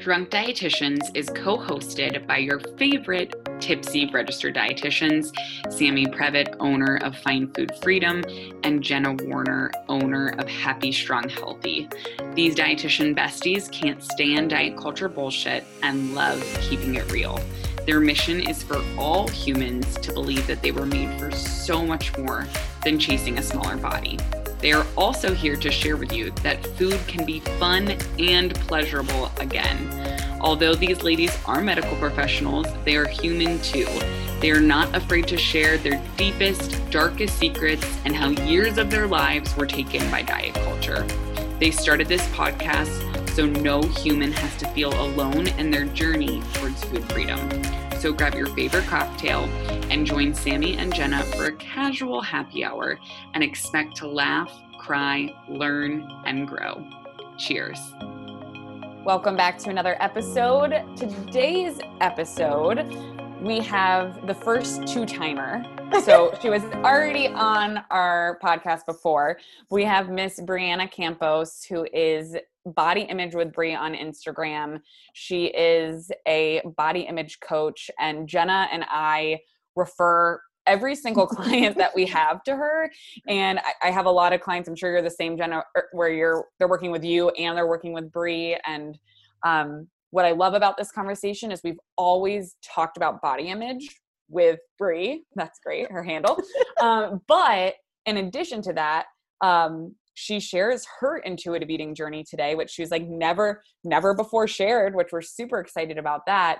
Drunk Dietitians is co hosted by your favorite tipsy registered dietitians Sammy Previte, owner of Find Food Freedom, and Jenna Werner, owner of Happy Strong Healthy. These dietitian besties can't stand diet culture bullshit and love keeping it real. Their mission is for all humans to believe that they were made for so much more than chasing a smaller body. They are also here to share with you that food can be fun and pleasurable again. Although these ladies are medical professionals, they are human too. They are not afraid to share their deepest, darkest secrets and how years of their lives were taken by diet culture. They started this podcast so no human has to feel alone in their journey towards food freedom. So grab your favorite cocktail and join Sammy and Jenna for a casual happy hour and expect to laugh, cry, learn, and grow. Cheers. Welcome back to another episode. Today's episode, we have the first two timer. So she was already on our podcast before. We have Miss Brianna Campos, who is body image with Bri on Instagram. She is a body image coach, and Jenna and I refer every single client that we have to her. And I, I, have a lot of clients. I'm sure you're the same, Jenna, er, where you're they're working with you and they're working with Bri. And um, what I love about this conversation is we've always talked about body image with Bri. That's great, her handle. um, but in addition to that, um, she shares her intuitive eating journey today, which she's like never, never before shared, which we're super excited about that.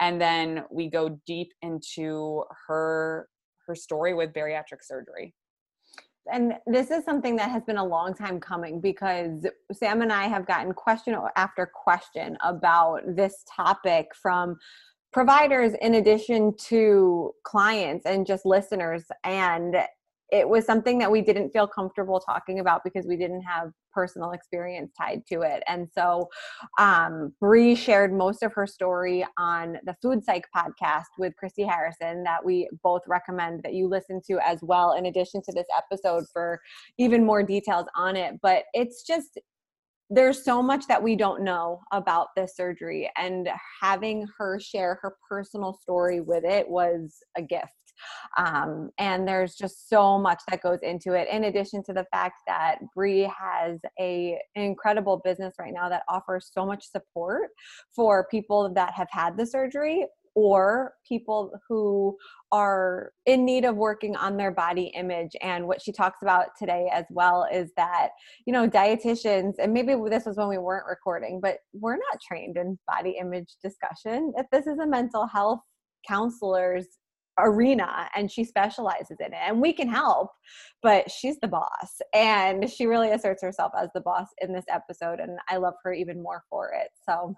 And then we go deep into her her story with bariatric surgery. And this is something that has been a long time coming because Sam and I have gotten question after question about this topic from providers in addition to clients and just listeners and it was something that we didn't feel comfortable talking about because we didn't have personal experience tied to it. And so um, Bri shared most of her story on the Food Psych podcast with Christy Harrison that we both recommend that you listen to as well, in addition to this episode for even more details on it. But it's just, there's so much that we don't know about this surgery, and having her share her personal story with it was a gift um, and there's just so much that goes into it. In addition to the fact that Bri has a an incredible business right now that offers so much support for people that have had the surgery or people who are in need of working on their body image and what she talks about today as well is that you know dietitians and maybe this was when we weren't recording but we're not trained in body image discussion if this is a mental health counselor's arena and she specializes in it and we can help but she's the boss and she really asserts herself as the boss in this episode and i love her even more for it. So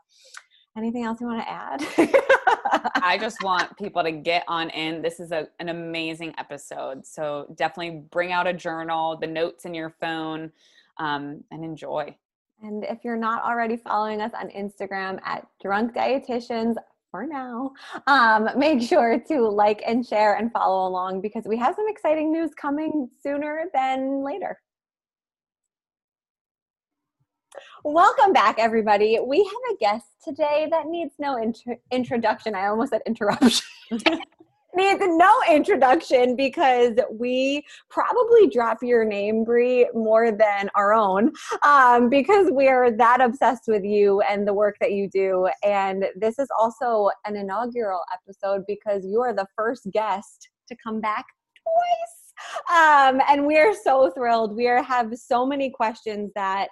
anything else you want to add? I just want people to get on in. This is a, an amazing episode so definitely bring out a journal the notes in your phone um, and enjoy. And if you're not already following us on instagram at drunk dietitians for now, um, make sure to like and share and follow along because we have some exciting news coming sooner than later. Welcome back, everybody. We have a guest today that needs no int- introduction. I almost said interruption. needs no introduction because we probably drop your name, Bri, more than our own um, because we're that obsessed with you and the work that you do. And this is also an inaugural episode because you are the first guest to come back twice. Um, and we are so thrilled. We are, have so many questions that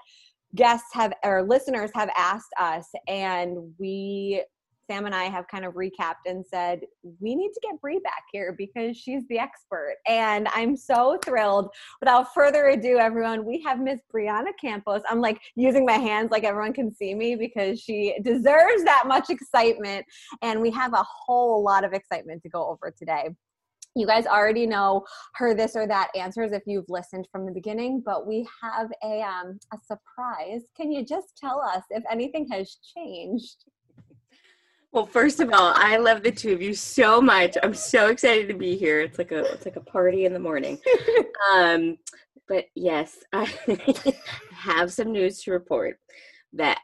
guests have or listeners have asked us and we Sam and I have kind of recapped and said, we need to get Bri back here because she's the expert. And I'm so thrilled. Without further ado, everyone, we have Miss Brianna Campos. I'm like using my hands like everyone can see me because she deserves that much excitement. And we have a whole lot of excitement to go over today. You guys already know her this or that answers if you've listened from the beginning, but we have a um, a surprise. Can you just tell us if anything has changed? Well, first of all, I love the two of you so much. I'm so excited to be here. It's like a it's like a party in the morning. um, but yes, I have some news to report that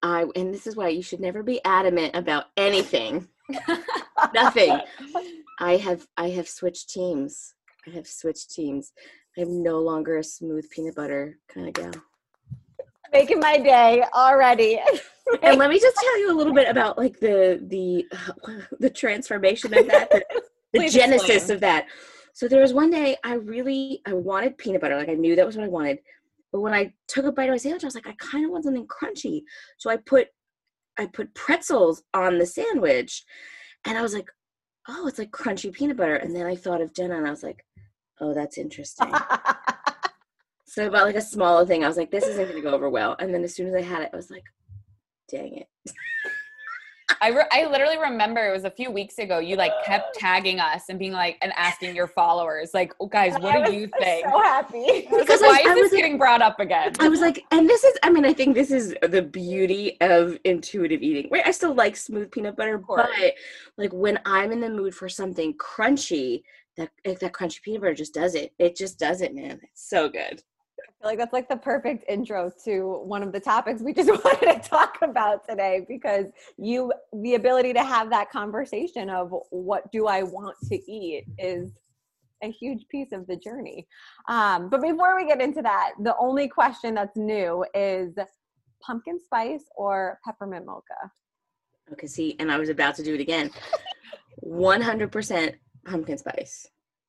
I and this is why you should never be adamant about anything. Nothing. I have I have switched teams. I have switched teams. I'm no longer a smooth peanut butter kind of gal. Making my day already. and let me just tell you a little bit about like the the the transformation of that, the, the genesis explain. of that. So there was one day I really I wanted peanut butter, like I knew that was what I wanted. But when I took a bite of my sandwich, I was like, I kind of want something crunchy. So I put I put pretzels on the sandwich, and I was like, oh, it's like crunchy peanut butter. And then I thought of Jenna, and I was like, oh, that's interesting. so about like a smaller thing, I was like, this isn't going to go over well. And then as soon as I had it, I was like, dang it. I, re- I literally remember it was a few weeks ago. You like kept tagging us and being like and asking your followers like, oh, guys, what do you think? So happy because like, why is this getting brought up again? I was like, and this is, I mean, I think this is the beauty of intuitive eating. Right? I still like smooth peanut butter, but like when I'm in the mood for something crunchy, that that crunchy peanut butter just does it. It just does it, man. It's so good feel like that's like the perfect intro to one of the topics we just wanted to talk about today because you the ability to have that conversation of what do I want to eat is a huge piece of the journey. Um, but before we get into that, the only question that's new is pumpkin spice or peppermint mocha. Okay, see, and I was about to do it again. 100% pumpkin spice.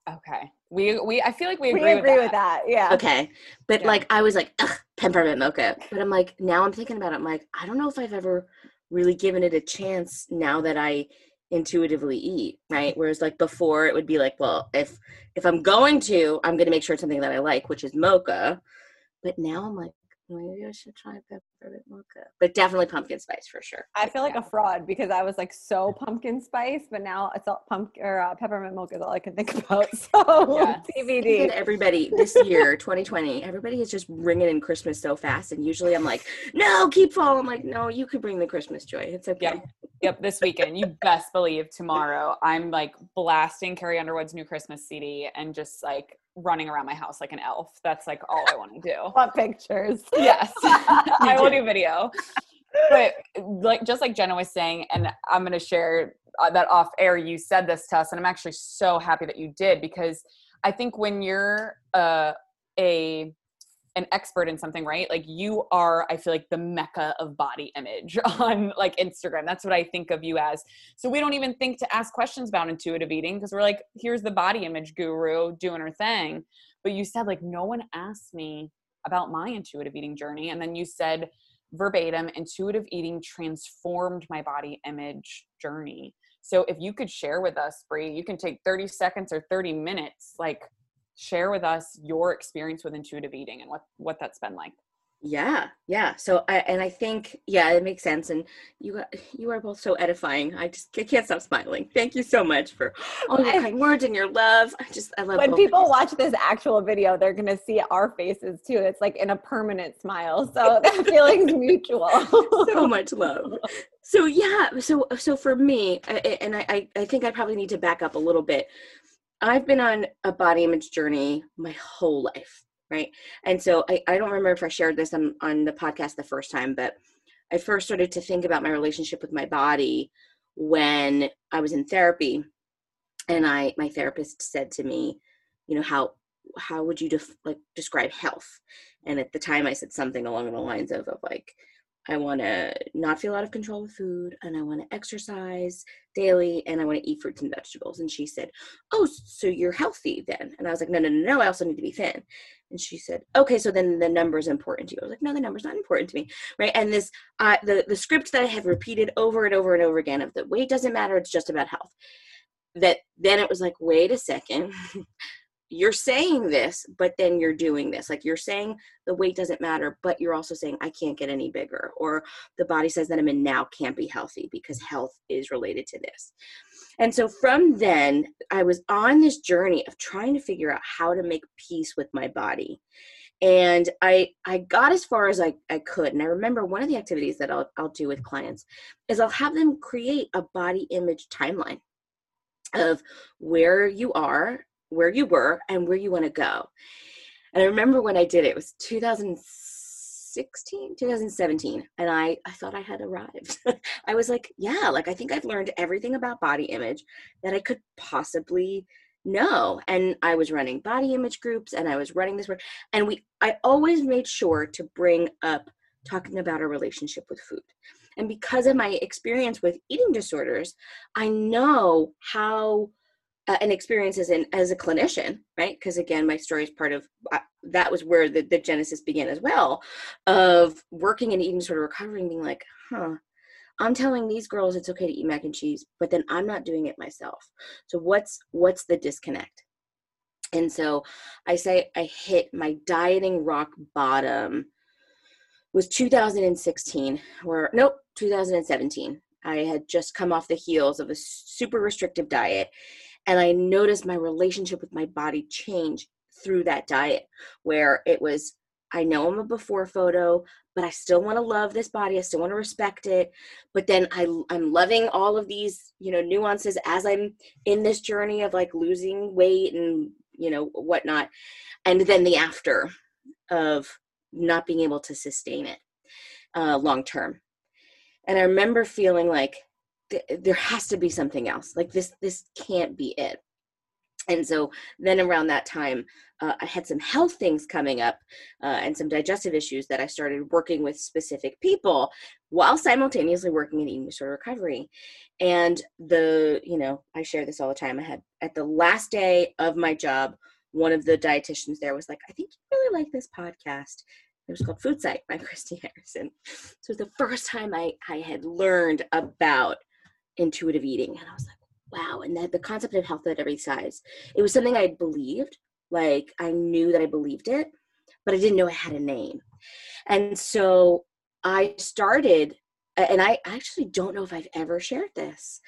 Okay. We we I feel like we agree, we agree with, with, that. Yeah. Okay. But yeah. like I was like, Ugh, peppermint mocha. But I'm like, now I'm thinking about it. I'm like, I don't know if I've ever really given it a chance now that I intuitively eat, right? Whereas like before it would be like, well, if if I'm going to, I'm gonna make sure it's something that I like, which is mocha. But now I'm like, maybe I should try peppermint mocha. But definitely pumpkin spice for sure. I feel like a fraud because I was like so pumpkin spice, but now it's all pumpkin or uh, peppermint mocha is all I can think about. So yeah. TBD. Everybody this year, 2020, everybody is just ringing in Christmas so fast, and usually I'm like, no, keep fall. I'm like, no, you could bring the Christmas joy. It's okay. Yep. Yep, this weekend. You best believe tomorrow I'm like blasting Carrie Underwood's new Christmas CD and just like running around my house like an elf. That's like all I want to do. Want pictures? Yes, I will do video. But like just like Jenna was saying, and I'm going to share uh, that off air. You said this to us, and I'm actually so happy that you did because I think when you're uh, a an expert in something, right? Like you are, I feel like the mecca of body image on like Instagram. That's what I think of you as. So we don't even think to ask questions about intuitive eating because we're like, here's the body image guru doing her thing. But you said like no one asked me about my intuitive eating journey. And then you said verbatim, intuitive eating transformed my body image journey. So if you could share with us, Bri, you can take 30 seconds or 30 minutes, like share with us your experience with intuitive eating and what what that's been like? Yeah yeah. So I, and i think yeah it makes sense. And you you are both so edifying. I just I can't stop smiling. Thank you so much for all your oh, kind words and your love. I just i love when people watch this actual video they're gonna see our faces too. It's like in a permanent smile. So that feeling's mutual. So much love. So yeah. So so for me and I i think i probably need to back up a little bit I've been on a body image journey my whole life, right? And so I, I don't remember if I shared this on, on the podcast the first time, but I first started to think about my relationship with my body when I was in therapy. And I my therapist said to me, you know, how how would you def- like describe health? And at the time I said something along the lines of, of like, I want to not feel out of control with food and I want to exercise daily and I want to eat fruits and vegetables. And she said, Oh, so you're healthy then? And I was like, No, no, no, no, I also need to be thin. And she said, Okay, so then the number is important to you. I was like, No, the number's not important to me. Right. And this, uh, the, the script that I have repeated over and over and over again of the weight doesn't matter, it's just about health. That then it was like, Wait a second. you're saying this, but then you're doing this. Like you're saying the weight doesn't matter, but you're also saying I can't get any bigger, or the body says that I'm in now can't be healthy because health is related to this. And so from then, I was on this journey of trying to figure out how to make peace with my body. And I I got as far as I, I could. And I remember one of the activities that I'll, I'll do with clients is I'll have them create a body image timeline of where you are where you were and where you want to go. And I remember when I did it, it was 2016 2017 and i i thought i had arrived. I was like yeah like i think i've learned everything about body image that i could possibly know. And i was running body image groups and i was running this work and we i always made sure to bring up talking about our relationship with food. And because of my experience with eating disorders i know how uh, an experience as an as a clinician right? Because again my story is part of uh, that was where the, the genesis began as well of working and eating disorder recovery and being like huh i'm telling these girls it's okay to eat mac and cheese but then i'm not doing it myself. So what's what's the disconnect? And so i say i hit my dieting rock bottom was 2016 or nope 2017 i had just come off the heels of a super restrictive diet and I noticed my relationship with my body change through that diet, where it was, I know I'm a before photo, but I still want to love this body. I still want to respect it. But then I, I'm loving all of these, you know, nuances as I'm in this journey of like losing weight and, you know, whatnot. And then the after of not being able to sustain it uh, long term. And I remember feeling like, there has to be something else like this this can't be it. And so then around that time uh, i had some health things coming up uh, and some digestive issues that i started working with specific people while simultaneously working in eating disorder recovery. And the you know i share this all the time i had at the last day of my job one of the dietitians there was like i think you really like this podcast. It was called Food Psych by christy harrison. So the first time i i had learned about intuitive eating. And I was like, wow. And that the concept of health at every size, it was something I believed. Like I knew that I believed it, but I didn't know it had a name. And so I started, and I actually don't know if I've ever shared this.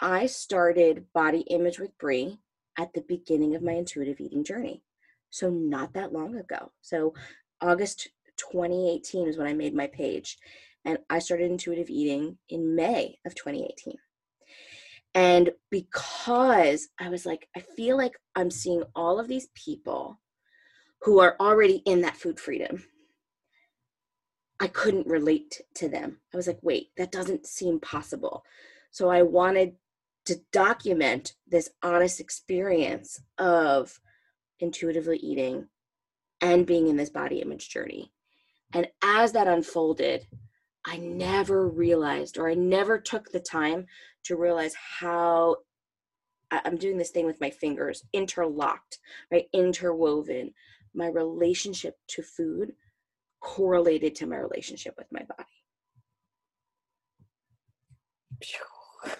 I started Body Image with Bri at the beginning of my intuitive eating journey. So not that long ago. So August 2018 is when I made my page. And I started intuitive eating in May of 2018. And because I was like, I feel like I'm seeing all of these people who are already in that food freedom. I couldn't relate to them. I was like, wait, that doesn't seem possible. So I wanted to document this honest experience of intuitively eating and being in this body image journey. And as that unfolded, I never realized or I never took the time to realize how I'm doing this thing with my fingers interlocked, right? Interwoven. My relationship to food correlated to my relationship with my body.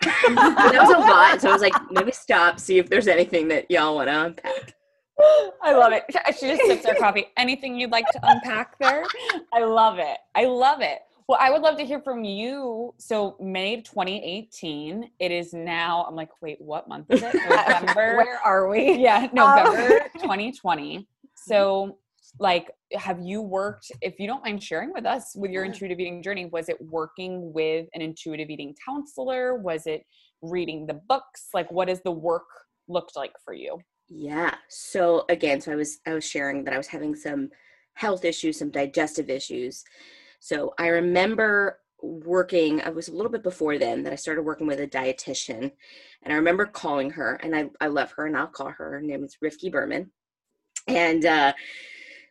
that was a lot. So I was like, maybe stop, see if there's anything that y'all want to unpack. I love it. She just sips her coffee. Anything you'd like to unpack there? I love it. I love it. Well, I would love to hear from you. So May 2018. It is now. I'm like, wait, what month is it? November. Where are we? Yeah, November um. 2020. So, like, have you worked? If you don't mind sharing with us with your intuitive eating journey, was it working with an intuitive eating counselor? Was it reading the books? Like, what does the work looked like for you? Yeah. So again, so I was I was sharing that I was having some health issues, some digestive issues so I remember working, I was a little bit before then that I started working with a dietitian. And I remember calling her, and I, I love her, and I'll call her. Her name is Rifki Berman. And uh,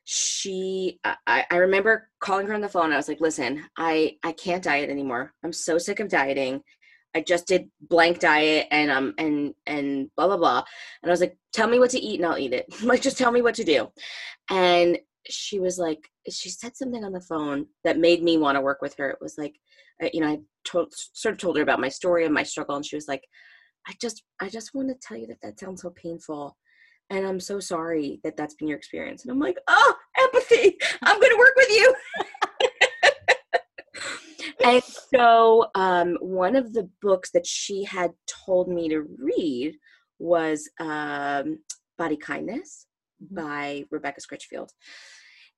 she, I, I remember calling her on the phone. I was like, listen, I, I can't diet anymore. I'm so sick of dieting. I just did blank diet and um and and blah blah blah. And I was like, tell me what to eat and I'll eat it. like just tell me what to do. And she was like she said something on the phone that made me want to work with her. It was like you know i told, sort of told her about my story and my struggle and she was like i just i just want to tell you that that sounds so painful and i'm so sorry that that's been your experience. And i'm like oh empathy! I'm going to work with you. And so um, one of the books that she had told me to read was um, body kindness. By rebecca scritchfield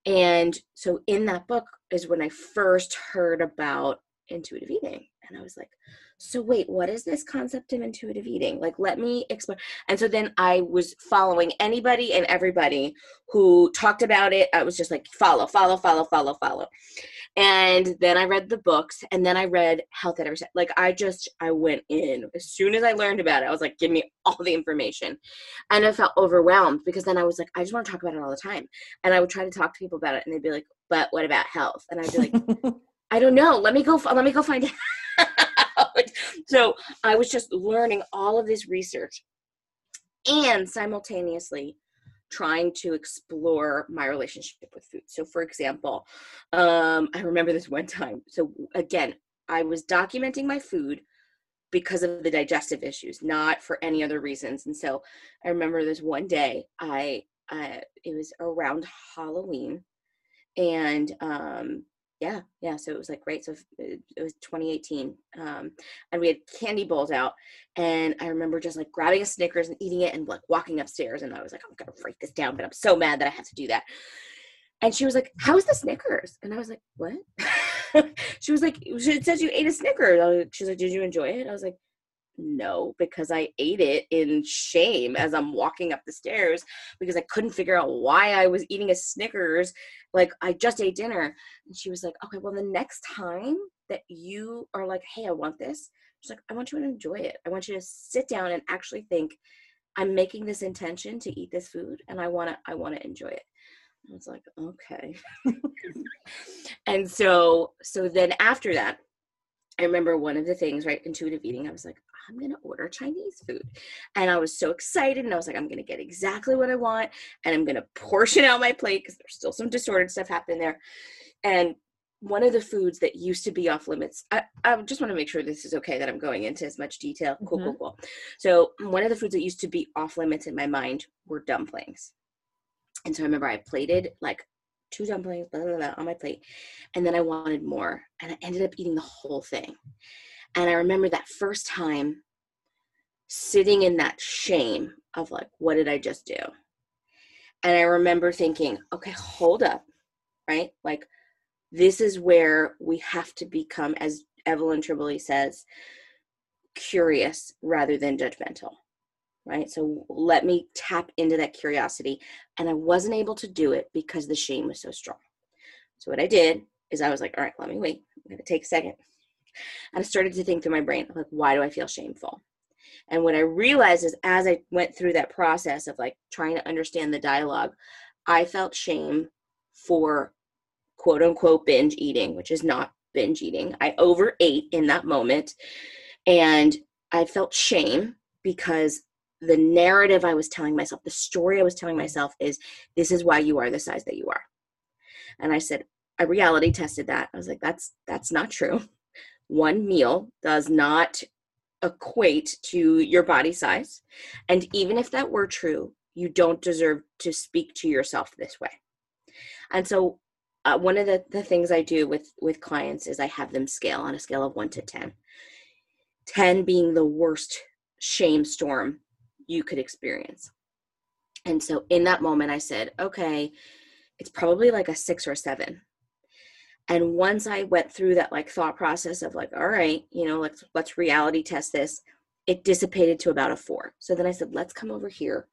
and so in that book is when I first heard about intuitive eating. And I was like, so wait, what is this concept of intuitive eating? Like, let me explain. And so then I was following anybody and everybody who talked about it. I was just like, follow, follow, follow, follow, follow. And then I read the books and then I read Health at Every Step. Like, I just, I went in. As soon as I learned about it, I was like, give me all the information. And I felt overwhelmed because then I was like, I just want to talk about it all the time. And I would try to talk to people about it and they'd be like, but what about health? And I'd be like, I don't know. Let me go. Let me go find out. so I was just learning all of this research and simultaneously trying to explore my relationship with food. So, for example, um, I remember this one time. So, again, I was documenting my food because of the digestive issues, not for any other reasons. And so, I remember this one day. I uh, it was around Halloween, and um, yeah yeah so it was like great so it was 2018 um, and we had candy bowls out and i remember just like grabbing a snickers and eating it and like walking upstairs and i was like i'm gonna break this down but i'm so mad that i have to do that. And she was like how's the snickers? And i was like what? She was like it says you ate a snickers. She's like did you enjoy it? I was like no because i ate it in shame as i'm walking up the stairs because i couldn't figure out why i was eating a snickers. Like i just ate dinner. And she was like okay well the next time that you are like hey i want this she's like i want you to enjoy it. I want you to sit down and actually think i'm making this intention to eat this food and i want to i want to enjoy it I was like, okay. and so so then after that, I remember one of the things, right, intuitive eating, I was like, I'm going to order Chinese food. And I was so excited. And I was like, I'm going to get exactly what I want. And I'm going to portion out my plate because there's still some distorted stuff happening there. And one of the foods that used to be off limits, I, I just want to make sure this is okay that I'm going into as much detail. Cool, mm-hmm. cool, cool. So, one of the foods that used to be off limits in my mind were dumplings. And so I remember I plated like two dumplings blah, blah, blah, on my plate. And then I wanted more. And I ended up eating the whole thing. And I remember that first time sitting in that shame of like, what did I just do? And I remember thinking, okay, hold up, right? Like, this is where we have to become, as Evelyn Tribole says, curious rather than judgmental, right? So let me tap into that curiosity. And I wasn't able to do it because the shame was so strong. So what I did is I was like, all right, let me wait. I'm going to take a second. And I started to think through my brain, like, why do I feel shameful? And what I realized is as I went through that process of like trying to understand the dialogue, I felt shame for quote unquote binge eating, which is not binge eating. I overate in that moment. And I felt shame because the narrative I was telling myself, the story I was telling myself is this is why you are the size that you are. And I said, I reality tested that. I was like, that's that's not true one meal does not equate to your body size. And even if that were true, you don't deserve to speak to yourself this way. And so, uh, one of the, the things I do with, with clients is I have them scale on a scale of one to 10. 10 being the worst shame storm you could experience. And so, in that moment, I said, okay, it's probably like a six or seven and once i went through that like thought process of like all right you know let's let's reality test this it dissipated to about a four. So then i said let's come over here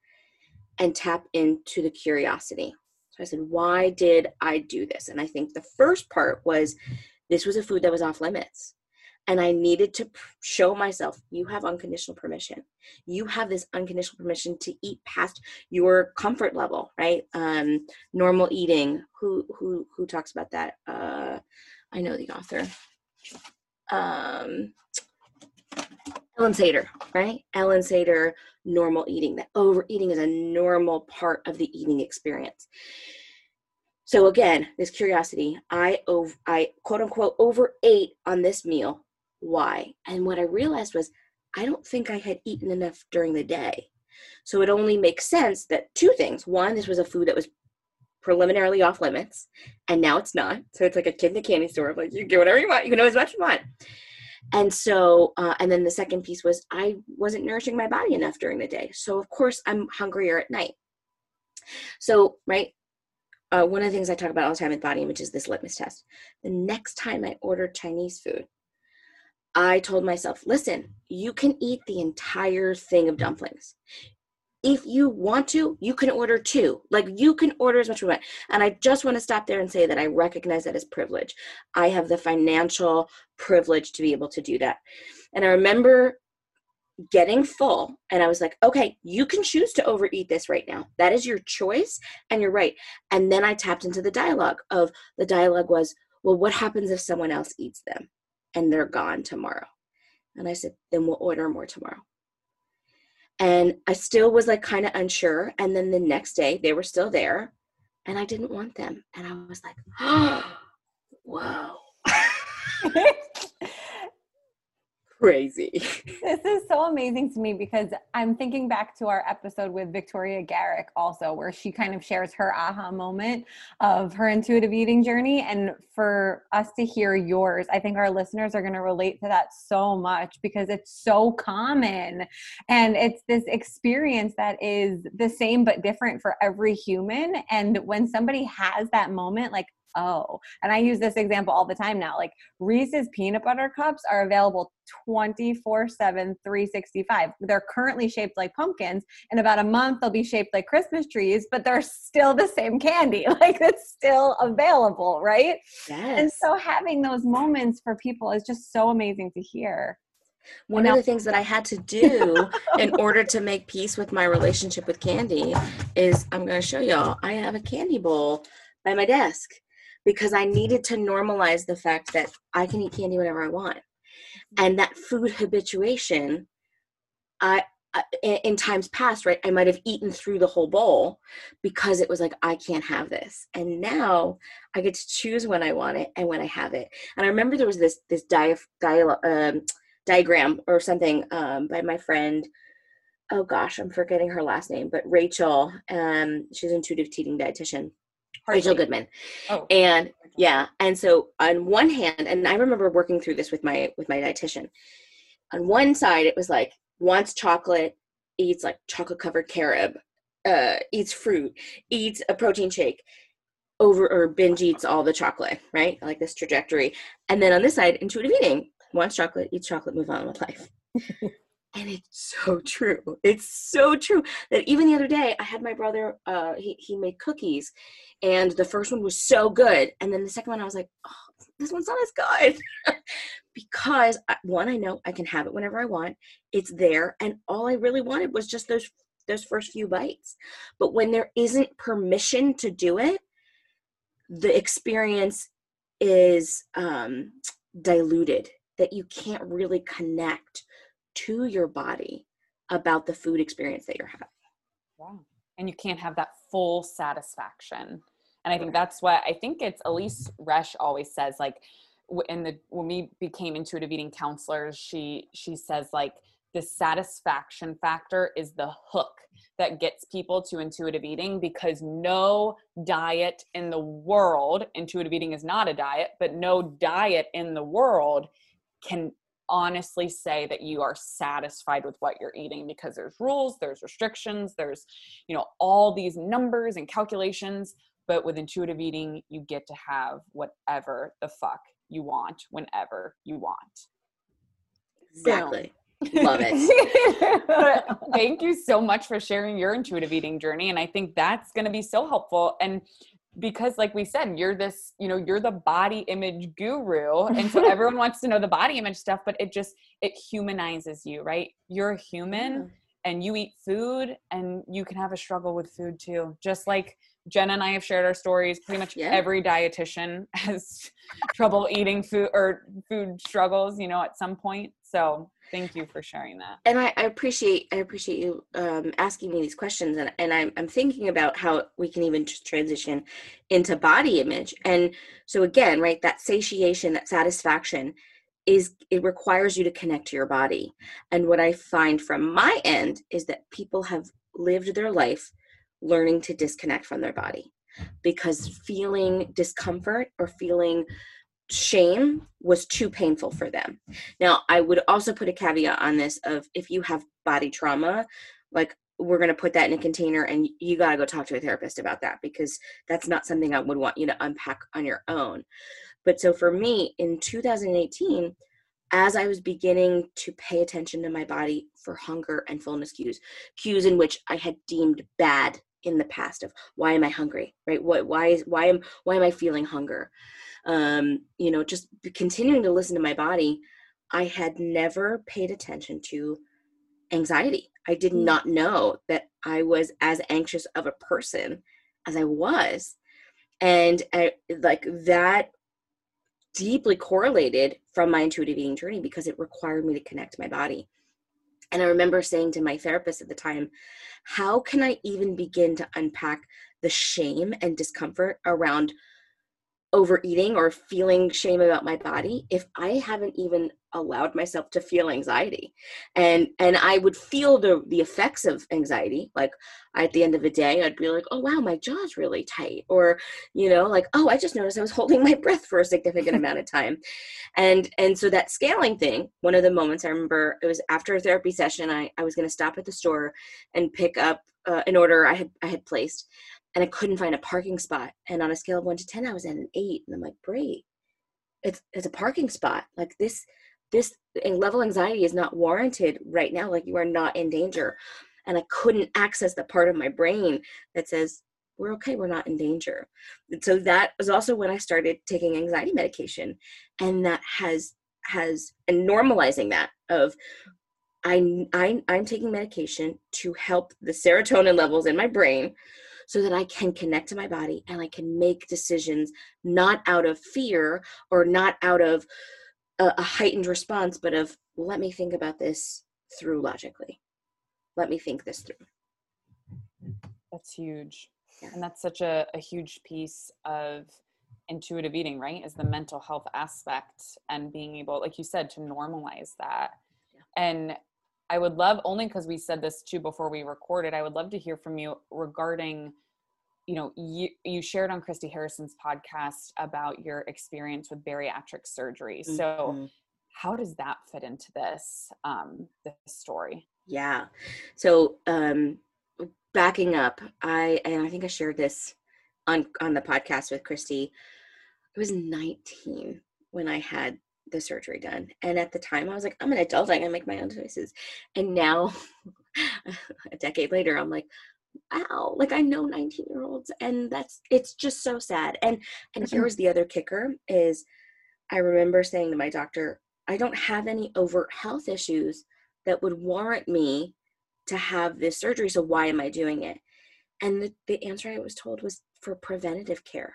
and tap into the curiosity. So i said why did i do this? And i think the first part was this was a food that was off limits and I needed to show myself you have unconditional permission. You have this unconditional permission to eat past your comfort level, right? Um, normal eating. Who who who talks about that? Uh, I know the author. Um, Ellyn Satter, right? Ellyn Satter, normal eating. That overeating is a normal part of the eating experience. So again, this curiosity, I over, I quote unquote overate on this meal why. And what I realized was I don't think I had eaten enough during the day. So it only makes sense that two things. One, this was a food that was preliminarily off limits, and now it's not. So it's like a kid in the candy store. Like you get whatever you want, you can know as much as you want. And so, uh, and then the second piece was I wasn't nourishing my body enough during the day. So of course I'm hungrier at night. So right, uh, one of the things I talk about all the time with body image is this litmus test. The next time I order Chinese food, I told myself, listen, you can eat the entire thing of dumplings. If you want to, you can order two. Like you can order as much as you want. And I just want to stop there and say that I recognize that as privilege. I have the financial privilege to be able to do that. And I remember getting full and i was like okay you can choose to overeat this right now that is your choice and you're right and then i tapped into the dialogue of the dialogue was well what happens if someone else eats them and they're gone tomorrow. And I said, then we'll order more tomorrow. And I still was like kind of unsure. And then the next day they were still there and I didn't want them. And I was like, oh, whoa. crazy. this is so amazing to me because I'm thinking back to our episode with Victoria Garrick also, where she kind of shares her aha moment of her intuitive eating journey. And for us to hear yours, I think our listeners are going to relate to that so much because it's so common. And it's this experience that is the same but different for every human. And when somebody has that moment, like, oh. And I use this example all the time now. Like Reese's peanut butter cups are available 24 7, 365. They're currently shaped like pumpkins. In about a month, they'll be shaped like Christmas trees, but they're still the same candy. Like it's still available, right? Yes. And so having those moments for people is just so amazing to hear. One of the things that I had to do in order to make peace with my relationship with candy is I'm going to show y'all. I have a candy bowl by my desk because I needed to normalize the fact that I can eat candy whenever I want. And that food habituation, I, in times past, right, I might have eaten through the whole bowl because it was like, I can't have this. And now I get to choose when I want it and when I have it. And I remember there was this, this dia, dia, um, diagram or something um, by my friend. Oh gosh, I'm forgetting her last name, but Rachel, um, she's an intuitive eating dietitian Rachel Goodman. Oh. And yeah, and so on one hand, and I remember working through this with my with my dietitian. On one side, it was like wants chocolate, eats like chocolate covered carob, uh, eats fruit, eats a protein shake, over or binge eats all the chocolate, right? Like this trajectory. And then on this side, intuitive eating wants chocolate, eats chocolate, move on with life. and it's so true. It's so true that even the other day i had my brother uh he, he made cookies and the first one was so good and then the second one i was like oh, this one's not as good. Because one i know i can have it whenever i want it's there and all i really wanted was just those those first few bites. But when there isn't permission to do it the experience is um diluted that you can't really connect to your body about the food experience that you're having. Yeah. And you can't have that full satisfaction. And I think that's what I think it's Elyse Resch always says like in the when we became intuitive eating counselors, she she says like the satisfaction factor is the hook that gets people to intuitive eating because no diet in the world, intuitive eating is not a diet, but no diet in the world can honestly say that you are satisfied with what you're eating because there's rules, there's restrictions, there's, you know, all these numbers and calculations. But with intuitive eating, you get to have whatever the fuck you want whenever you want. Exactly. Love it. thank you so much for sharing your intuitive eating journey. And I think that's going to be so helpful. And because like we said you're this you know you're the body image guru and so everyone wants to know the body image stuff but it just it humanizes you right you're a human yeah. and you eat food and you can have a struggle with food too just like jen and i have shared our stories pretty much yeah. every dietitian has trouble eating food or food struggles you know at some point so thank you for sharing that. And i, I appreciate i appreciate you um, asking me these questions and, and I'm, I'm thinking about how we can even just transition into body image. And so again right that satiation that satisfaction is it requires you to connect to your body. And what i find from my end is that people have lived their life learning to disconnect from their body because feeling discomfort or feeling shame was too painful for them. Now, I would also put a caveat on this of if you have body trauma, like we're going to put that in a container and you got to go talk to a therapist about that because that's not something I would want you to unpack on your own. But so for me in 2018, as I was beginning to pay attention to my body for hunger and fullness cues, cues in which I had deemed bad in the past of why am I hungry, right? What, why is, why am, why am I feeling hunger? Um, you know, just continuing to listen to my body, I had never paid attention to anxiety. I did mm. not know that I was as anxious of a person as I was. And I, like that deeply correlated from my intuitive eating journey because it required me to connect my body. And I remember saying to my therapist at the time, how can I even begin to unpack the shame and discomfort around overeating or feeling shame about my body if i haven't even allowed myself to feel anxiety. And and i would feel the the effects of anxiety like at the end of the day i'd be like oh wow my jaw's really tight or you know like oh i just noticed i was holding my breath for a significant amount of time. And and so that scaling thing one of the moments i remember it was after a therapy session i i was going to stop at the store and pick up uh, an order i had i had placed and I couldn't find a parking spot. And on a scale of one to 10, I was at an eight. And I'm like, great. It's, it's a parking spot. Like this, this level anxiety is not warranted right now. Like you are not in danger. And I couldn't access the part of my brain that says, we're okay, we're not in danger. And so that was also when I started taking anxiety medication. And that has, has, and normalizing that of, I, I, I'm taking medication to help the serotonin levels in my brain so that I can connect to my body and I can make decisions not out of fear or not out of a, a heightened response, but of let me think about this through logically. Let me think this through. That's huge. Yeah. And that's such a, a huge piece of intuitive eating, right? Is the mental health aspect and being able, like you said, to normalize that. Yeah. And I would love, only because we said this too before we recorded, I would love to hear from you regarding you know you you shared on christy harrison's podcast about your experience with bariatric surgery. Mm-hmm. so how does that fit into this um this story? Yeah. So um backing up i and i think i shared this on on the podcast with christy i was 19 when i had the surgery done. And at the time i was like i'm an adult i can make my own choices. And now a decade later i'm like wow like i know 19 year olds and that's it's just so sad. And and mm-hmm. here's the other kicker is i remember saying to my doctor i don't have any overt health issues that would warrant me to have this surgery so why am i doing it? And the, the answer i was told was for preventative care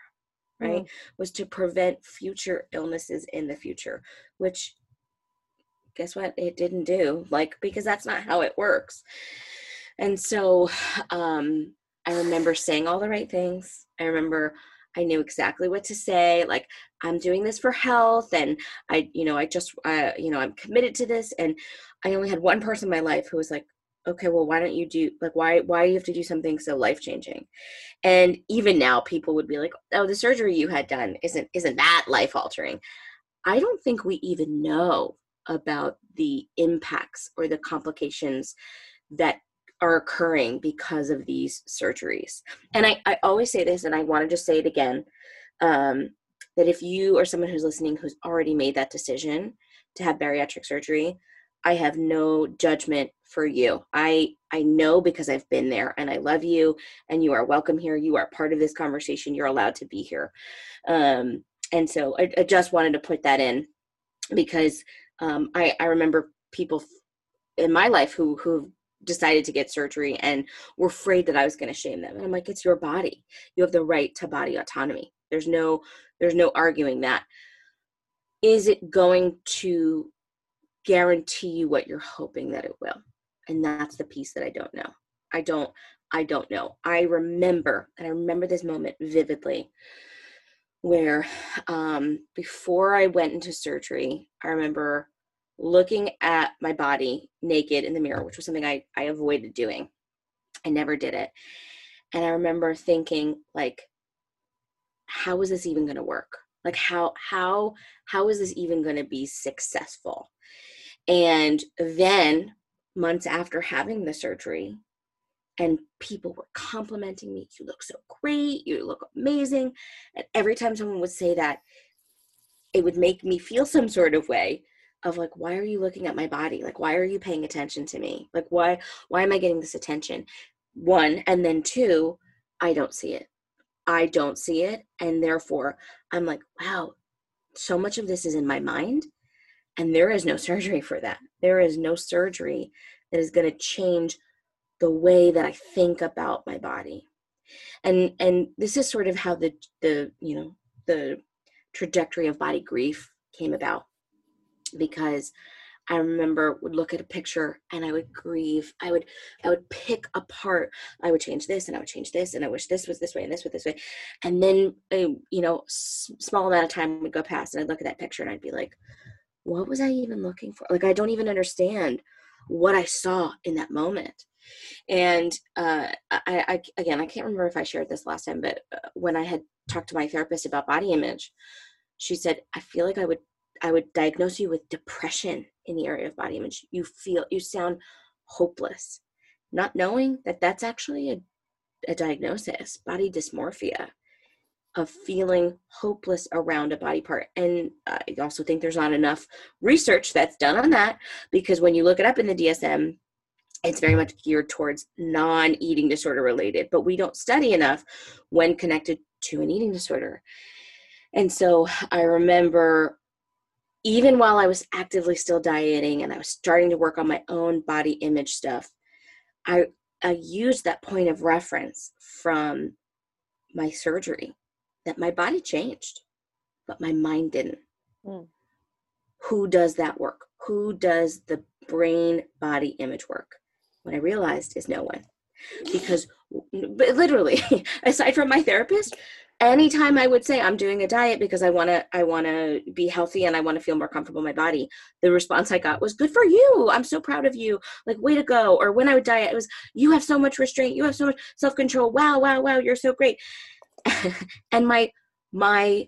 right mm. was to prevent future illnesses in the future which guess what it didn't do like because that's not how it works and so um, I remember saying all the right things. I remember I knew exactly what to say. Like, I'm doing this for health. And I, you know, I just, uh, you know, I'm committed to this. And I only had one person in my life who was like, okay, well, why don't you do, like, why, why do you have to do something so life changing? And even now people would be like, oh, the surgery you had done isn't, isn't that life altering? I don't think we even know about the impacts or the complications that are occurring because of these surgeries. And I, I always say this, and I want to just say it again um, that if you or someone who's listening who's already made that decision to have bariatric surgery, I have no judgment for you. I I know because I've been there and I love you and you are welcome here. You are part of this conversation. You're allowed to be here. Um, and so I, I just wanted to put that in because um, I, I remember people in my life who who decided to get surgery and were afraid that I was going to shame them. And I'm like, it's your body. You have the right to body autonomy. There's no there's no arguing that. Is it going to guarantee you what you're hoping that it will? And that's the piece that I don't know. I don't I don't know. I remember, and I remember this moment vividly, where um, before I went into surgery, I remember looking at my body naked in the mirror, which was something I, I avoided doing. I never did it. And I remember thinking, like, how is this even going to work? Like, how, how, how is this even going to be successful? And then months after having the surgery, and people were complimenting me, you look so great, you look amazing. And every time someone would say that, it would make me feel some sort of way of like why are you looking at my body? Like why are you paying attention to me? Like why why am i getting this attention? One and then two i don't see it. I don't see it and therefore i'm like wow so much of this is in my mind and there is no surgery for that there is no surgery that is going to change the way that i think about my body and and this is sort of how the the you know the trajectory of body grief came about because I remember would look at a picture and I would grieve. I would I would pick apart. I would change this and I would change this and I wish this was this way and this was this way. And then a you know s- small amount of time would go past and I'd look at that picture and I'd be like, what was I even looking for? Like I don't even understand what I saw in that moment. And uh, I, I again I can't remember if I shared this last time, but uh, when I had talked to my therapist about body image, she said I feel like I would I would diagnose you with depression in the area of body image. You feel, you sound hopeless, not knowing that that's actually a, a diagnosis, body dysmorphia, of feeling hopeless around a body part. And I also think there's not enough research that's done on that because when you look it up in the DSM, it's very much geared towards non eating disorder related, but we don't study enough when connected to an eating disorder. And so I remember even while I was actively still dieting and I was starting to work on my own body image stuff, I I used that point of reference from my surgery that my body changed, but my mind didn't. Mm. Who does that work? Who does the brain body image work? What I realized is no one. Because but literally, aside from my therapist, anytime i would say i'm doing a diet because i want to i want to be healthy and i want to feel more comfortable in my body the response i got was good for you i'm so proud of you like way to go or when i would diet it was you have so much restraint you have so much self-control wow wow wow you're so great and my my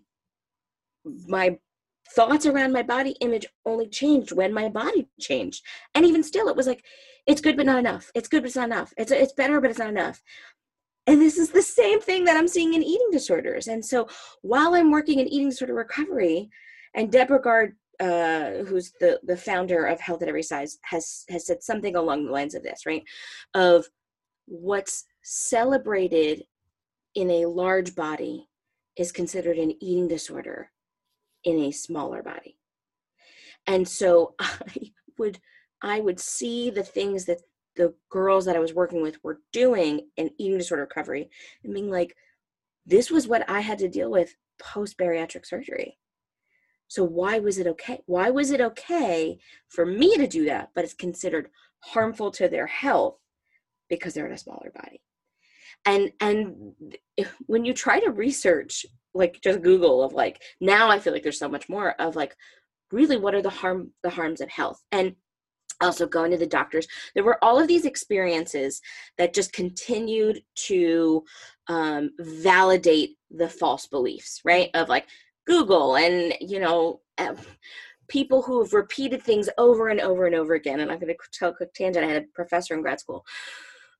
my thoughts around my body image only changed when my body changed and even still it was like it's good but not enough it's good but it's not enough it's it's better but it's not enough and this is the same thing that I'm seeing in eating disorders. And so while I'm working in eating disorder recovery, and Deb Burgard, uh, who's the, the founder of Health at Every Size, has, has said something along the lines of this, right? Of what's celebrated in a large body is considered an eating disorder in a smaller body. And so I would I would see the things that the girls that I was working with were doing in eating disorder recovery and being like, this was what I had to deal with post bariatric surgery. So why was it okay? Why was it okay for me to do that, but it's considered harmful to their health because they're in a smaller body? And and when you try to research, like just Google of like now I feel like there's so much more of like really what are the harm the harms of health? And also going to the doctors. There were all of these experiences that just continued to um, validate the false beliefs right? Of like google and you know uh, people who have repeated things over and over and over again. And i'm going to tell a quick tangent. I had a professor in grad school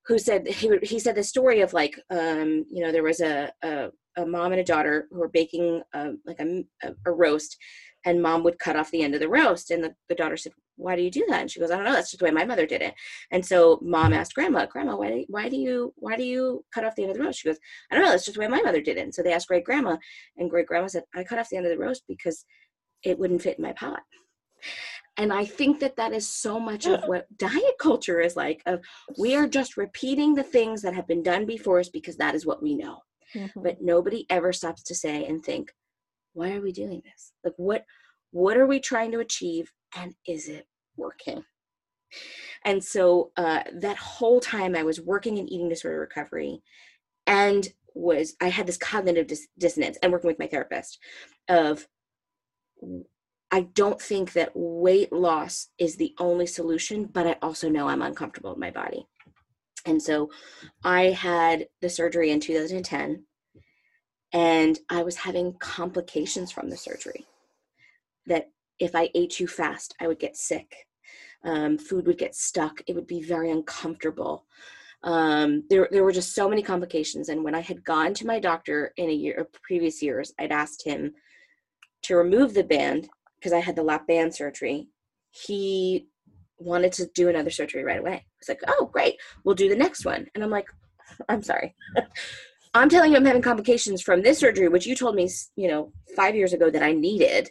who said he, he said the story of like um, you know there was a, a, a mom and a daughter who were baking um, like a, a roast and mom would cut off the end of the roast and the, the daughter said why do you do that? And she goes i don't know. That's just the way my mother did it. And so mom asked grandma grandma why do, why do you why do you cut off the end of the roast? She goes i don't know. That's just the way my mother did it. And so they asked great grandma and great grandma said i cut off the end of the roast because it wouldn't fit in my pot and i think that that is so much of what diet culture is like of we are just repeating the things that have been done before us because that is what we know. Mm-hmm. but nobody ever stops to say and think why are we doing this? Like what what are we trying to achieve? And is it working? And so uh, that whole time i was working in eating disorder recovery and was i had this cognitive dis- dissonance and working with my therapist of i don't think that weight loss is the only solution but i also know i'm uncomfortable in my body and so i had the surgery in 2010 and I was having complications from the surgery. That if I ate too fast, I would get sick. Um, food would get stuck. It would be very uncomfortable. Um, there, there were just so many complications. And when I had gone to my doctor in a year, previous years, I'd asked him to remove the band because I had the lap band surgery he wanted to do another surgery right away. It's like, oh, great, we'll do the next one. And I'm like, I'm sorry. I'm telling you, I'm having complications from this surgery, which you told me, you know, five years ago that I needed.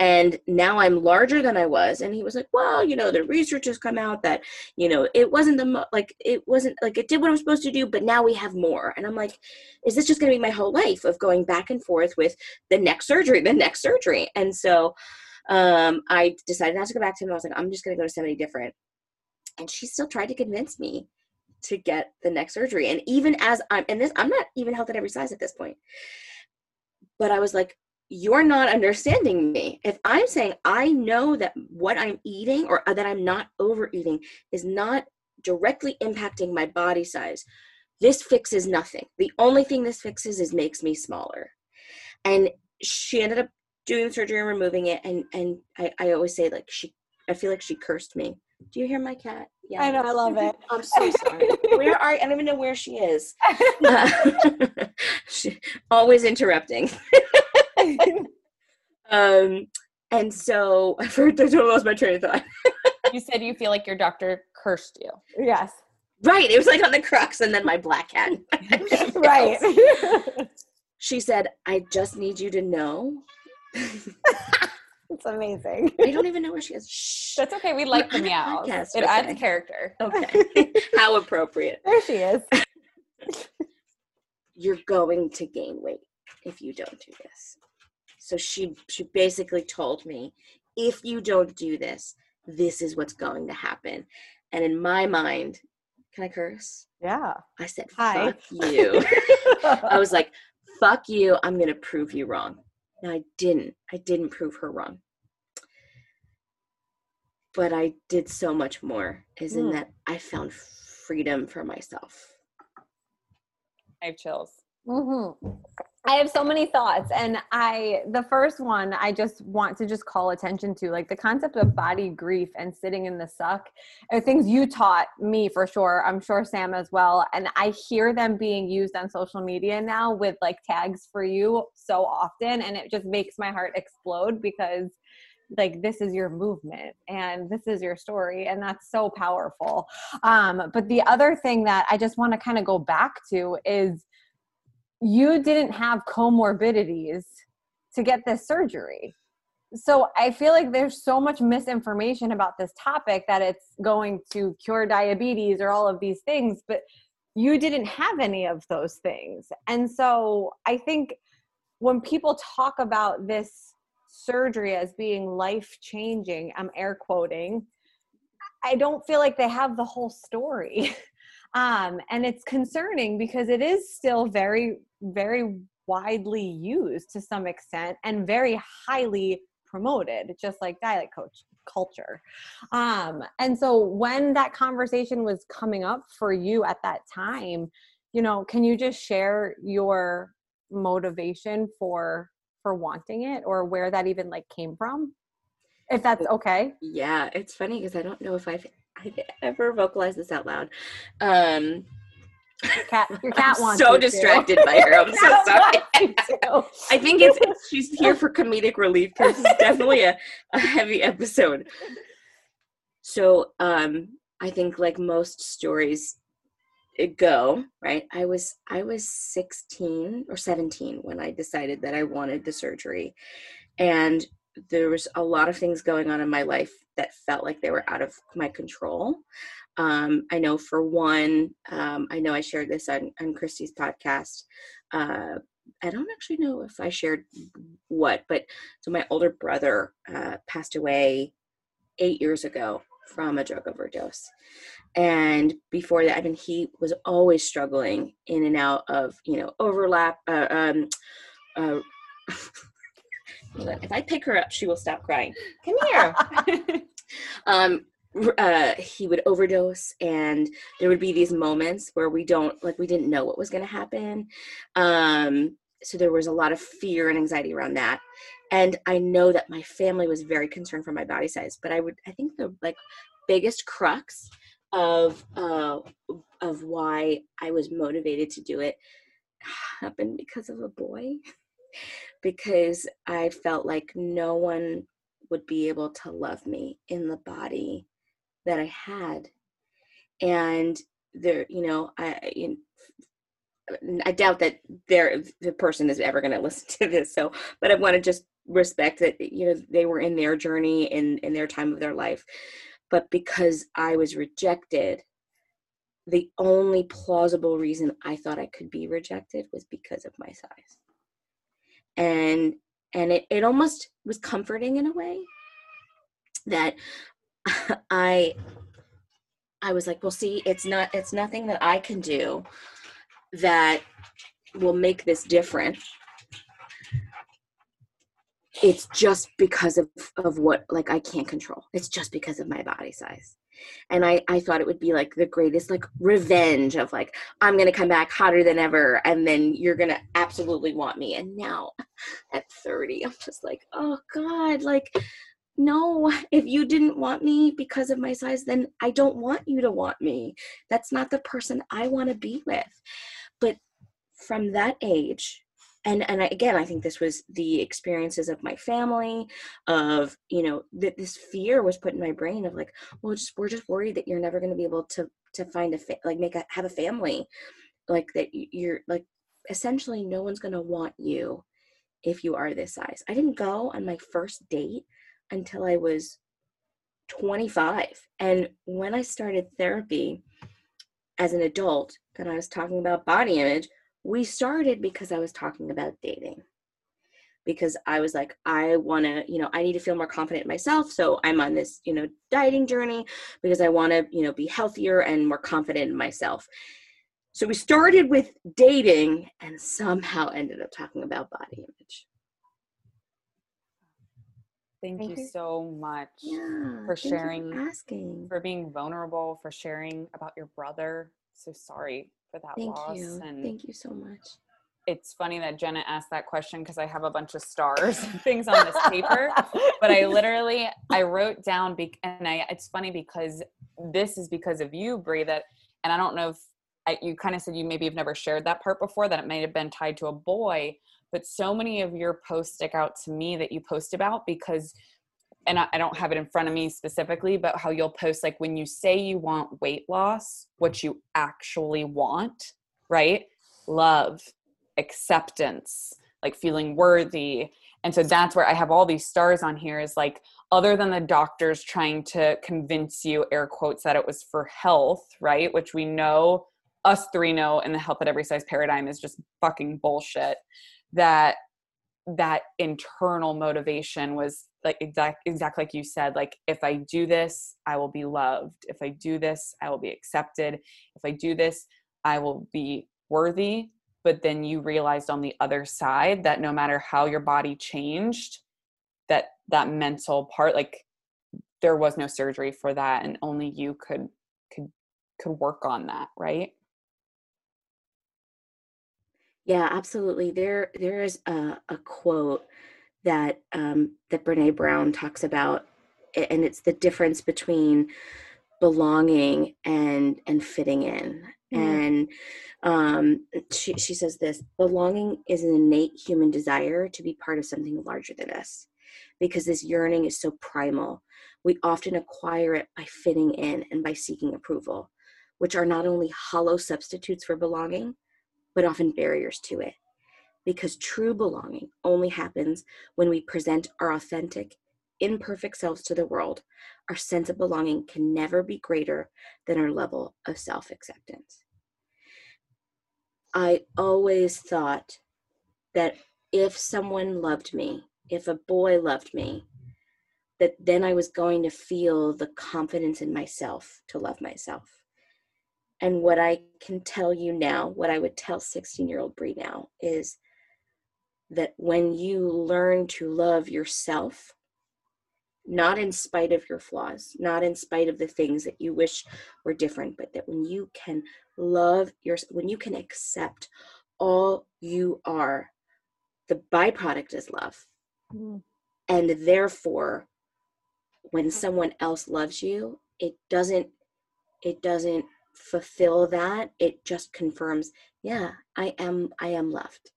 And now I'm larger than I was. And he was like, well, you know, the research has come out that, you know, it wasn't the, mo- like, it wasn't like it did what I'm supposed to do, but now we have more. And I'm like, is this just going to be my whole life of going back and forth with the next surgery, the next surgery? And so, um, I decided not to go back to him. I was like, I'm just going to go to somebody different. And she still tried to convince me to get the next surgery. And even as I'm, and this, I'm not even health at every size at this point. But I was like, you're not understanding me. If I'm saying I know that what I'm eating or that I'm not overeating is not directly impacting my body size, this fixes nothing. The only thing this fixes is makes me smaller. And she ended up doing the surgery and removing it and and I, I always say like she I feel like she cursed me. Do you hear my cat? Yeah. I know, I love it. I'm so sorry. where are I don't even know where she is. Uh, she, always interrupting. um and so I forgot I totally lost my train of thought. you said you feel like your doctor cursed you. Yes. Right. It was like on the crux and then my black cat. right. she said, I just need you to know it's amazing. I don't even know where she is. Shh. That's okay. We like the meows. It okay. adds character. Okay. How appropriate. There she is. You're going to gain weight if you don't do this. So she she basically told me, if you don't do this, this is what's going to happen. And in my mind, can I curse? Yeah. I said, Hi. fuck you. I was like, fuck you. I'm going to prove you wrong. I didn't. I didn't prove her wrong. But I did so much more, is mm. in hmm. that I found freedom for myself. I have chills. Mm-hmm. I have so many thoughts, and I the first one I just want to just call attention to, like the concept of body grief and sitting in the suck, are things you taught me for sure. I'm sure Sam as well, and I hear them being used on social media now with like tags for you so often, and it just makes my heart explode because like this is your movement and this is your story and that's so powerful um but the other thing that i just want to kind of go back to is you didn't have comorbidities to get this surgery. So I feel like there's so much misinformation about this topic that it's going to cure diabetes or all of these things, but you didn't have any of those things. And so I think when people talk about this surgery as being life changing, I'm air quoting, I don't feel like they have the whole story. Um, and it's concerning because it is still very, very widely used to some extent and very highly promoted, just like diet coach culture. Um, and so when that conversation was coming up for you at that time, you know, can you just share your motivation for for wanting it or where that even like came from? If that's okay. Yeah, it's funny because I don't know if I've i've ever vocalized this out loud. Um, cat, your cat I'm wants so distracted by her. I'm so sorry. I think it's, it's, she's here for comedic relief because it's definitely a, a heavy episode. So um, I think like most stories go right i was i was 16 or 17 when i decided that i wanted the surgery and there was a lot of things going on in my life that felt like they were out of my control. Um, I know for one, um, I know I shared this on, on Christy's podcast. Uh, I don't actually know if I shared what, but so my older brother uh, passed away eight years ago from a drug overdose. And before that, I mean, he was always struggling in and out of, you know, overlap, uh, um, uh, if I pick her up, she will stop crying. Come here. um, uh, he would overdose, and there would be these moments where we don't like we didn't know what was going to happen. Um, so there was a lot of fear and anxiety around that. And I know that my family was very concerned for my body size, but I would I think the like biggest crux of uh, of why I was motivated to do it happened because of a boy because I felt like no one would be able to love me in the body that I had. And there, you know, I, you I doubt that there the person is ever going to listen to this. So, but I want to just respect that you know they were in their journey in in their time of their life. But because I was rejected, the only plausible reason I thought I could be rejected was because of my size. And and it, it almost was comforting in a way that I I was like, well see, it's not it's nothing that I can do that will make this different. It's just because of of what like i can't control. It's just because of my body size. And i i thought it would be like the greatest like revenge of like i'm gonna come back hotter than ever and then you're gonna absolutely want me. And now at 30 i'm just like oh god like no if you didn't want me because of my size then i don't want you to want me. That's not the person i want to be with. But from that age and and again i think this was the experiences of my family of you know that this fear was put in my brain of like well just we're just worried that you're never going to be able to to find a fa- like make a have a family. Like that you're like essentially no one's going to want you if you are this size. I didn't go on my first date until i was 25 and when i started therapy as an adult and i was talking about body image we started because I was talking about dating. Because I was like, I want to, you know, I need to feel more confident in myself. So I'm on this, you know, dieting journey because I want to, you know, be healthier and more confident in myself. So we started with dating and somehow ended up talking about body image. Thank, thank you, you, so much yeah, for sharing, for asking, for being vulnerable, for sharing about your brother. So sorry for that Thank loss. You. And Thank you so much. It's funny that Jenna asked that question because I have a bunch of stars and things on this paper, but I literally I wrote down be- and I it's funny because this is because of you, Bri. That and I don't know if I, you kind of said you maybe have never shared that part before that it may have been tied to a boy, but so many of your posts stick out to me that you post about because and I, I, don't have it in front of me specifically, but how you'll post like when you say you want weight loss, what you actually want, right? Love, acceptance, like feeling worthy. And so that's where I have all these stars on here is like, other than the doctors trying to convince you, air quotes, that it was for health, right? Which we know, us three know in the health at every size paradigm is just fucking bullshit. That that internal motivation was like exact exact like you said like if i do this i will be loved. If i do this i will be accepted. If i do this i will be worthy. But then you realized on the other side that no matter how your body changed that that mental part like there was no surgery for that and only you could could could work on that right yeah, absolutely. There, there is a, a quote that um, that Brene Brown talks about, and it's the difference between belonging and and fitting in. Mm. And um, she she says this: belonging is an innate human desire to be part of something larger than us, because this yearning is so primal. We often acquire it by fitting in and by seeking approval, which are not only hollow substitutes for belonging but often barriers to it. Because true belonging only happens when we present our authentic, imperfect selves to the world. Our sense of belonging can never be greater than our level of self acceptance. I always thought that if someone loved me, if a boy loved me, that then I was going to feel the confidence in myself to love myself. And what I can tell you now, what I would tell 16 year old Bri now is that when you learn to love yourself, not in spite of your flaws, not in spite of the things that you wish were different, but that when you can love your, when you can accept all you are, the byproduct is love. Mm. And therefore, when someone else loves you, it doesn't, it doesn't fulfill that it just confirms yeah i am i am loved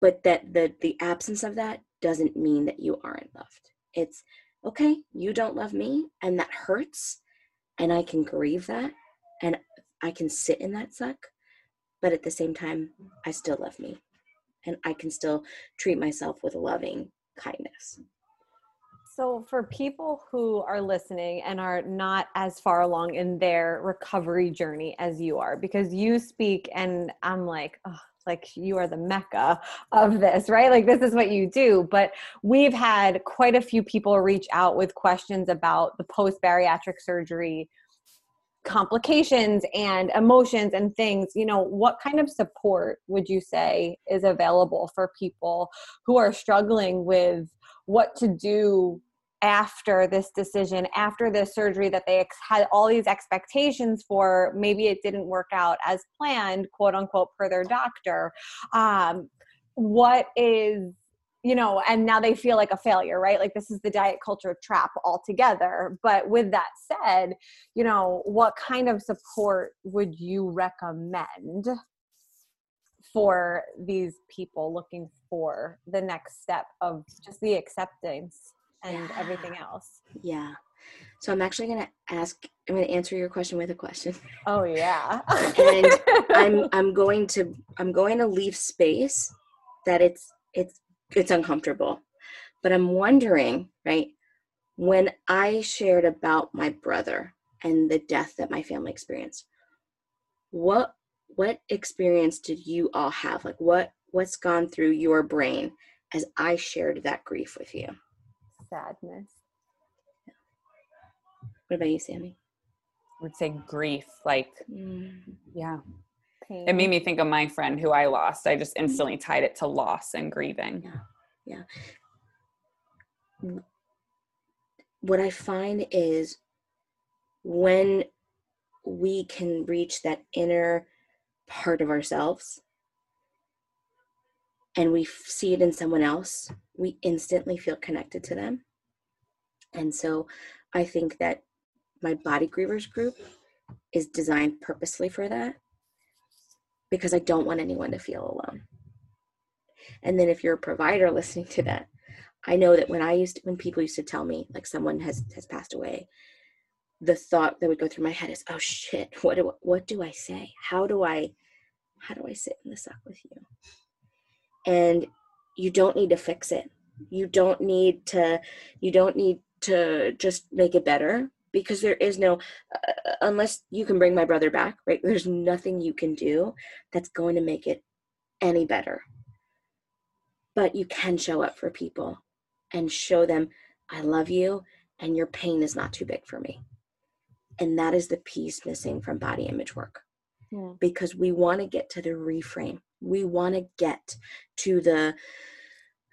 but that the the absence of that doesn't mean that you aren't loved It's okay, you don't love me, and that hurts, and I can grieve that, and I can sit in that suck, but at the same time, I still love me, and I can still treat myself with loving kindness. So, for people who are listening and are not as far along in their recovery journey as you are, because you speak, and I'm like, oh, like you are the mecca of this, right? Like this is what you do. But we've had quite a few people reach out with questions about the post bariatric surgery complications and emotions and things you know what kind of support would you say is available for people who are struggling with what to do after this decision after this surgery that they ex- had all these expectations for maybe it didn't work out as planned quote unquote per their doctor. Um, what is you know and now they feel like a failure right? Like this is the diet culture trap altogether. But with that said you know what kind of support would you recommend for these people looking for the next step of just the acceptance and yeah. everything else yeah so i'm actually going to ask i'm going to answer your question with a question oh yeah and i'm i'm going to i'm going to leave space that it's it's it's uncomfortable. But I'm wondering, right, when I shared about my brother and the death that my family experienced, what what experience did you all have? Like what what's gone through your brain as I shared that grief with you? Sadness. What about you, Sammy? I would say grief, like mm. yeah. Pain. It made me think of my friend who I lost. I just instantly tied it to loss and grieving. Yeah. Yeah. What I find is when we can reach that inner part of ourselves and we see it in someone else, we instantly feel connected to them. And so I think that my body grievers group is designed purposely for that because I don't want anyone to feel alone. And then if you're a provider listening to that, I know that when I used to, when people used to tell me like someone has has passed away, the thought that would go through my head is, "Oh shit, what do what do I say? How do I how do I sit in the suck with you?" And you don't need to fix it. You don't need to you don't need to just make it better because there is no uh, unless you can bring my brother back right there's nothing you can do that's going to make it any better but you can show up for people and show them i love you and your pain is not too big for me and that is the piece missing from body image work yeah. because we want to get to the reframe. We want to get to the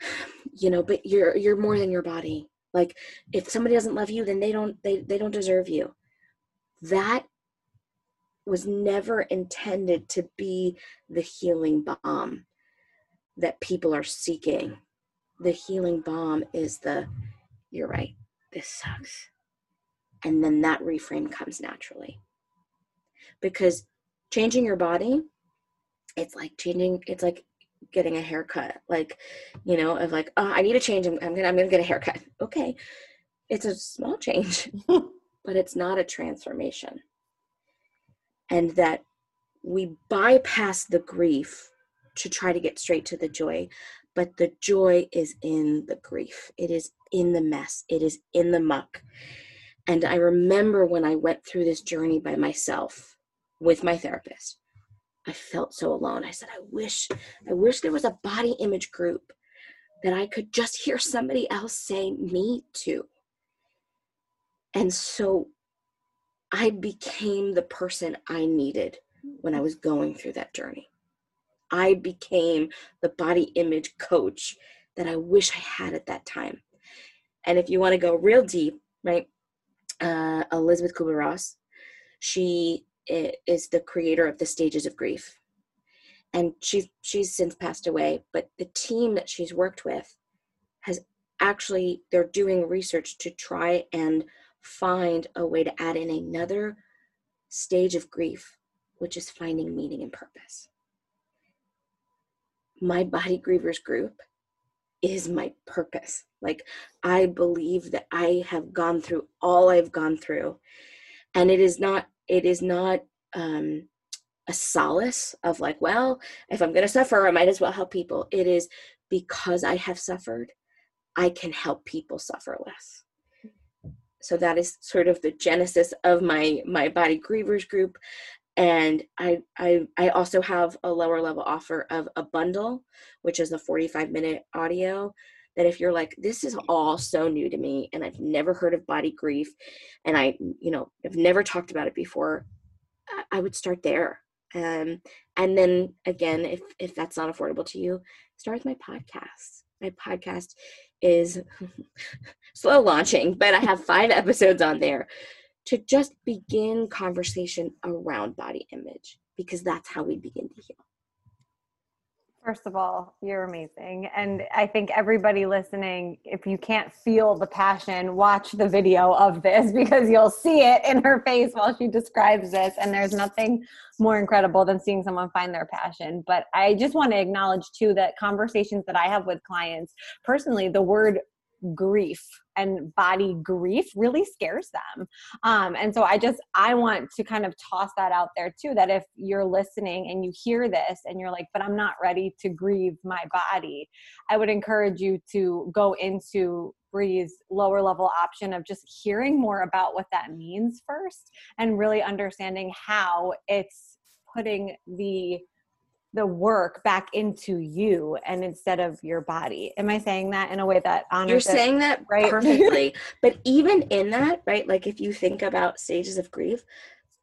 you know but you're you're more than your body. Like if somebody doesn't love you then they don't they, they don't deserve you. That was never intended to be the healing balm that people are seeking. The healing balm is the you're right this sucks. And then that reframe comes naturally. Because changing your body it's like changing it's like getting a haircut like you know of like oh i need a change i'm, I'm gonna i'm gonna get a haircut. Okay it's a small change but it's not a transformation. And that we bypass the grief to try to get straight to the joy but the joy is in the grief. It is in the mess. It is in the muck. And i remember when i went through this journey by myself with my therapist I felt so alone. I said, I wish, I wish there was a body image group that I could just hear somebody else say me to. And so I became the person I needed when I was going through that journey. I became the body image coach that I wish I had at that time. And if you want to go real deep, right, uh, Elisabeth Kübler-Ross, she is the creator of the stages of grief and she's she's since passed away but the team that she's worked with has actually they're doing research to try and find a way to add in another stage of grief which is finding meaning and purpose my body grievers group is my purpose. Like I believe that I have gone through all I've gone through. And it is not, it is not um a solace of like, well, if I'm gonna suffer, I might as well help people. It is because I have suffered, I can help people suffer less. So that is sort of the genesis of my my body grievers group and I, I i also have a lower level offer of a bundle which is a 45 minute audio that if you're like this is all so new to me and i've never heard of body grief and i you know i've never talked about it before i would start there um, and then again if if that's not affordable to you start with my podcast my podcast is slow launching but i have five episodes on there to just begin conversation around body image because that's how we begin to heal. First of all, you're amazing. And mm-hmm. I think everybody listening, if you can't feel the passion, watch the video of this because you'll see it in her face while she describes this. And there's nothing more incredible than seeing someone find their passion. But I just want to acknowledge, too, that conversations that I have with clients, personally, the word grief and body grief really scares them. Um, and so i just i want to kind of toss that out there too that if you're listening and you hear this and you're like but i'm not ready to grieve my body i would encourage you to go into Bri's lower level option of just hearing more about what that means first and really understanding how it's putting the the work back into you and instead of your body. Am I saying that in a way that honors You're saying that right? perfectly. but even in that, right? Like if you think about stages of grief,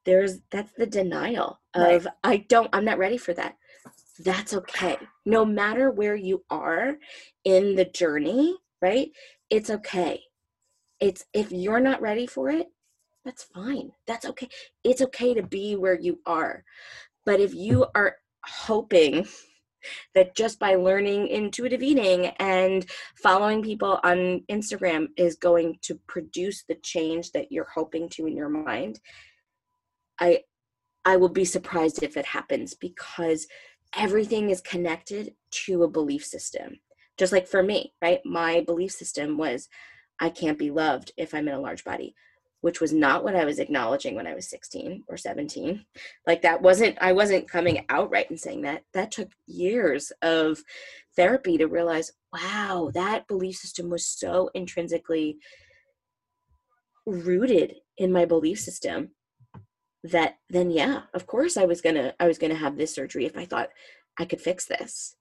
there's that's the denial of right. I don't I'm not ready for that. That's okay. No matter where you are in the journey, right? It's okay. It's if you're not ready for it, that's fine. That's okay. It's okay to be where you are. But if you are hoping that just by learning intuitive eating and following people on Instagram is going to produce the change that you're hoping to in your mind, I I will be surprised if it happens because everything is connected to a belief system. Just like for me, right? My belief system was I can't be loved if I'm in a large body which was not what I was acknowledging when I was 16 or 17. Like that wasn't, I wasn't coming out right and saying that. That took years of therapy to realize, wow, that belief system was so intrinsically rooted in my belief system that then yeah of course i was gonna i was gonna have this surgery if i thought i could fix this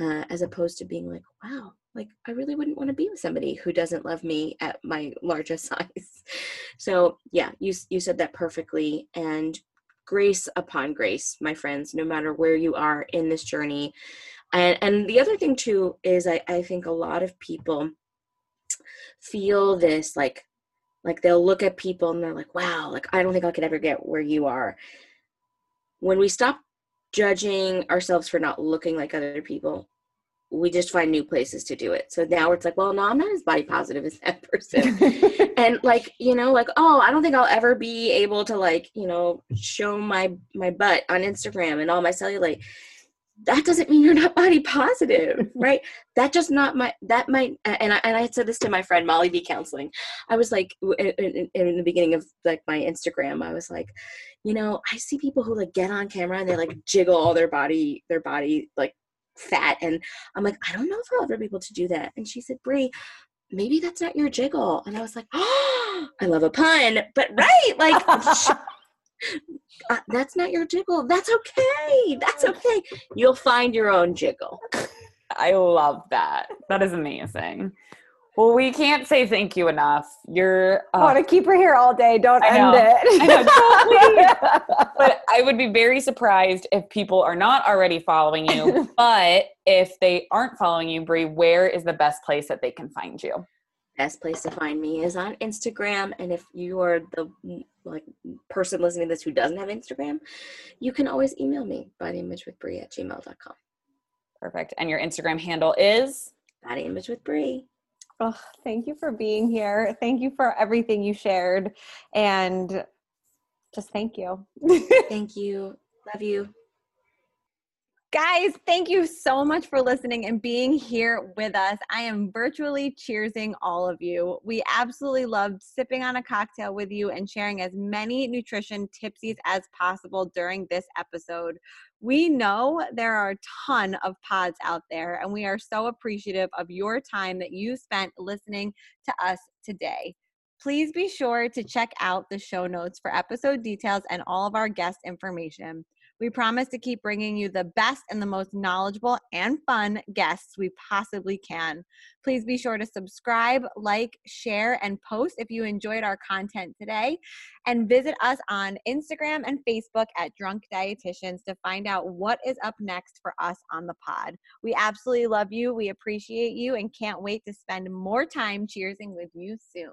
uh, as opposed to being like wow like i really wouldn't want to be with somebody who doesn't love me at my largest size. So yeah you you said that perfectly and grace upon grace my friends no matter where you are in this journey. And and the other thing too is i i think a lot of people feel this like like they'll look at people and they're like wow like i don't think i could ever get where you are. When we stop judging ourselves for not looking like other people we just find new places to do it. So now it's like, well, no, I'm not as body positive as that person. and like, you know, like, oh, I don't think I'll ever be able to like, you know, show my my butt on Instagram and all my cellulite. That doesn't mean you're not body positive, right? that just not my that might and I and I said this to my friend Molly B counseling. I was like in, in, in the beginning of like my Instagram, I was like, you know, I see people who like get on camera and they like jiggle all their body their body like fat. And I'm like, I don't know if I'll ever be able to do that. And she said, Bri, maybe that's not your jiggle. And I was like, oh, I love a pun, but right, like, uh, that's not your jiggle. That's okay. That's okay. You'll find your own jiggle. I love that. That is amazing. Well, we can't say thank you enough. You're. Uh, I want to keep her here all day. Don't I end know. it. I know, but I would be very surprised if people are not already following you. but if they aren't following you, Bri, where is the best place that they can find you? Best place to find me is on Instagram. And if you are the like person listening to this who doesn't have Instagram, you can always email me bodyimagewithbri at gmail.com. Perfect. And your Instagram handle is? Body Image with Bri. Oh, thank you for being here. Thank you for everything you shared. And just thank you. thank you. Love you. Guys, thank you so much for listening and being here with us. I am virtually cheersing all of you. We absolutely loved sipping on a cocktail with you and sharing as many nutrition tipsies as possible during this episode. We know there are a ton of pods out there, and we are so appreciative of your time that you spent listening to us today. Please be sure to check out the show notes for episode details and all of our guest information. We promise to keep bringing you the best and the most knowledgeable and fun guests we possibly can. Please be sure to subscribe, like, share, and post if you enjoyed our content today. And visit us on Instagram and Facebook at Drunk Dietitians to find out what is up next for us on the pod. We absolutely love you. We appreciate you and can't wait to spend more time cheersing with you soon.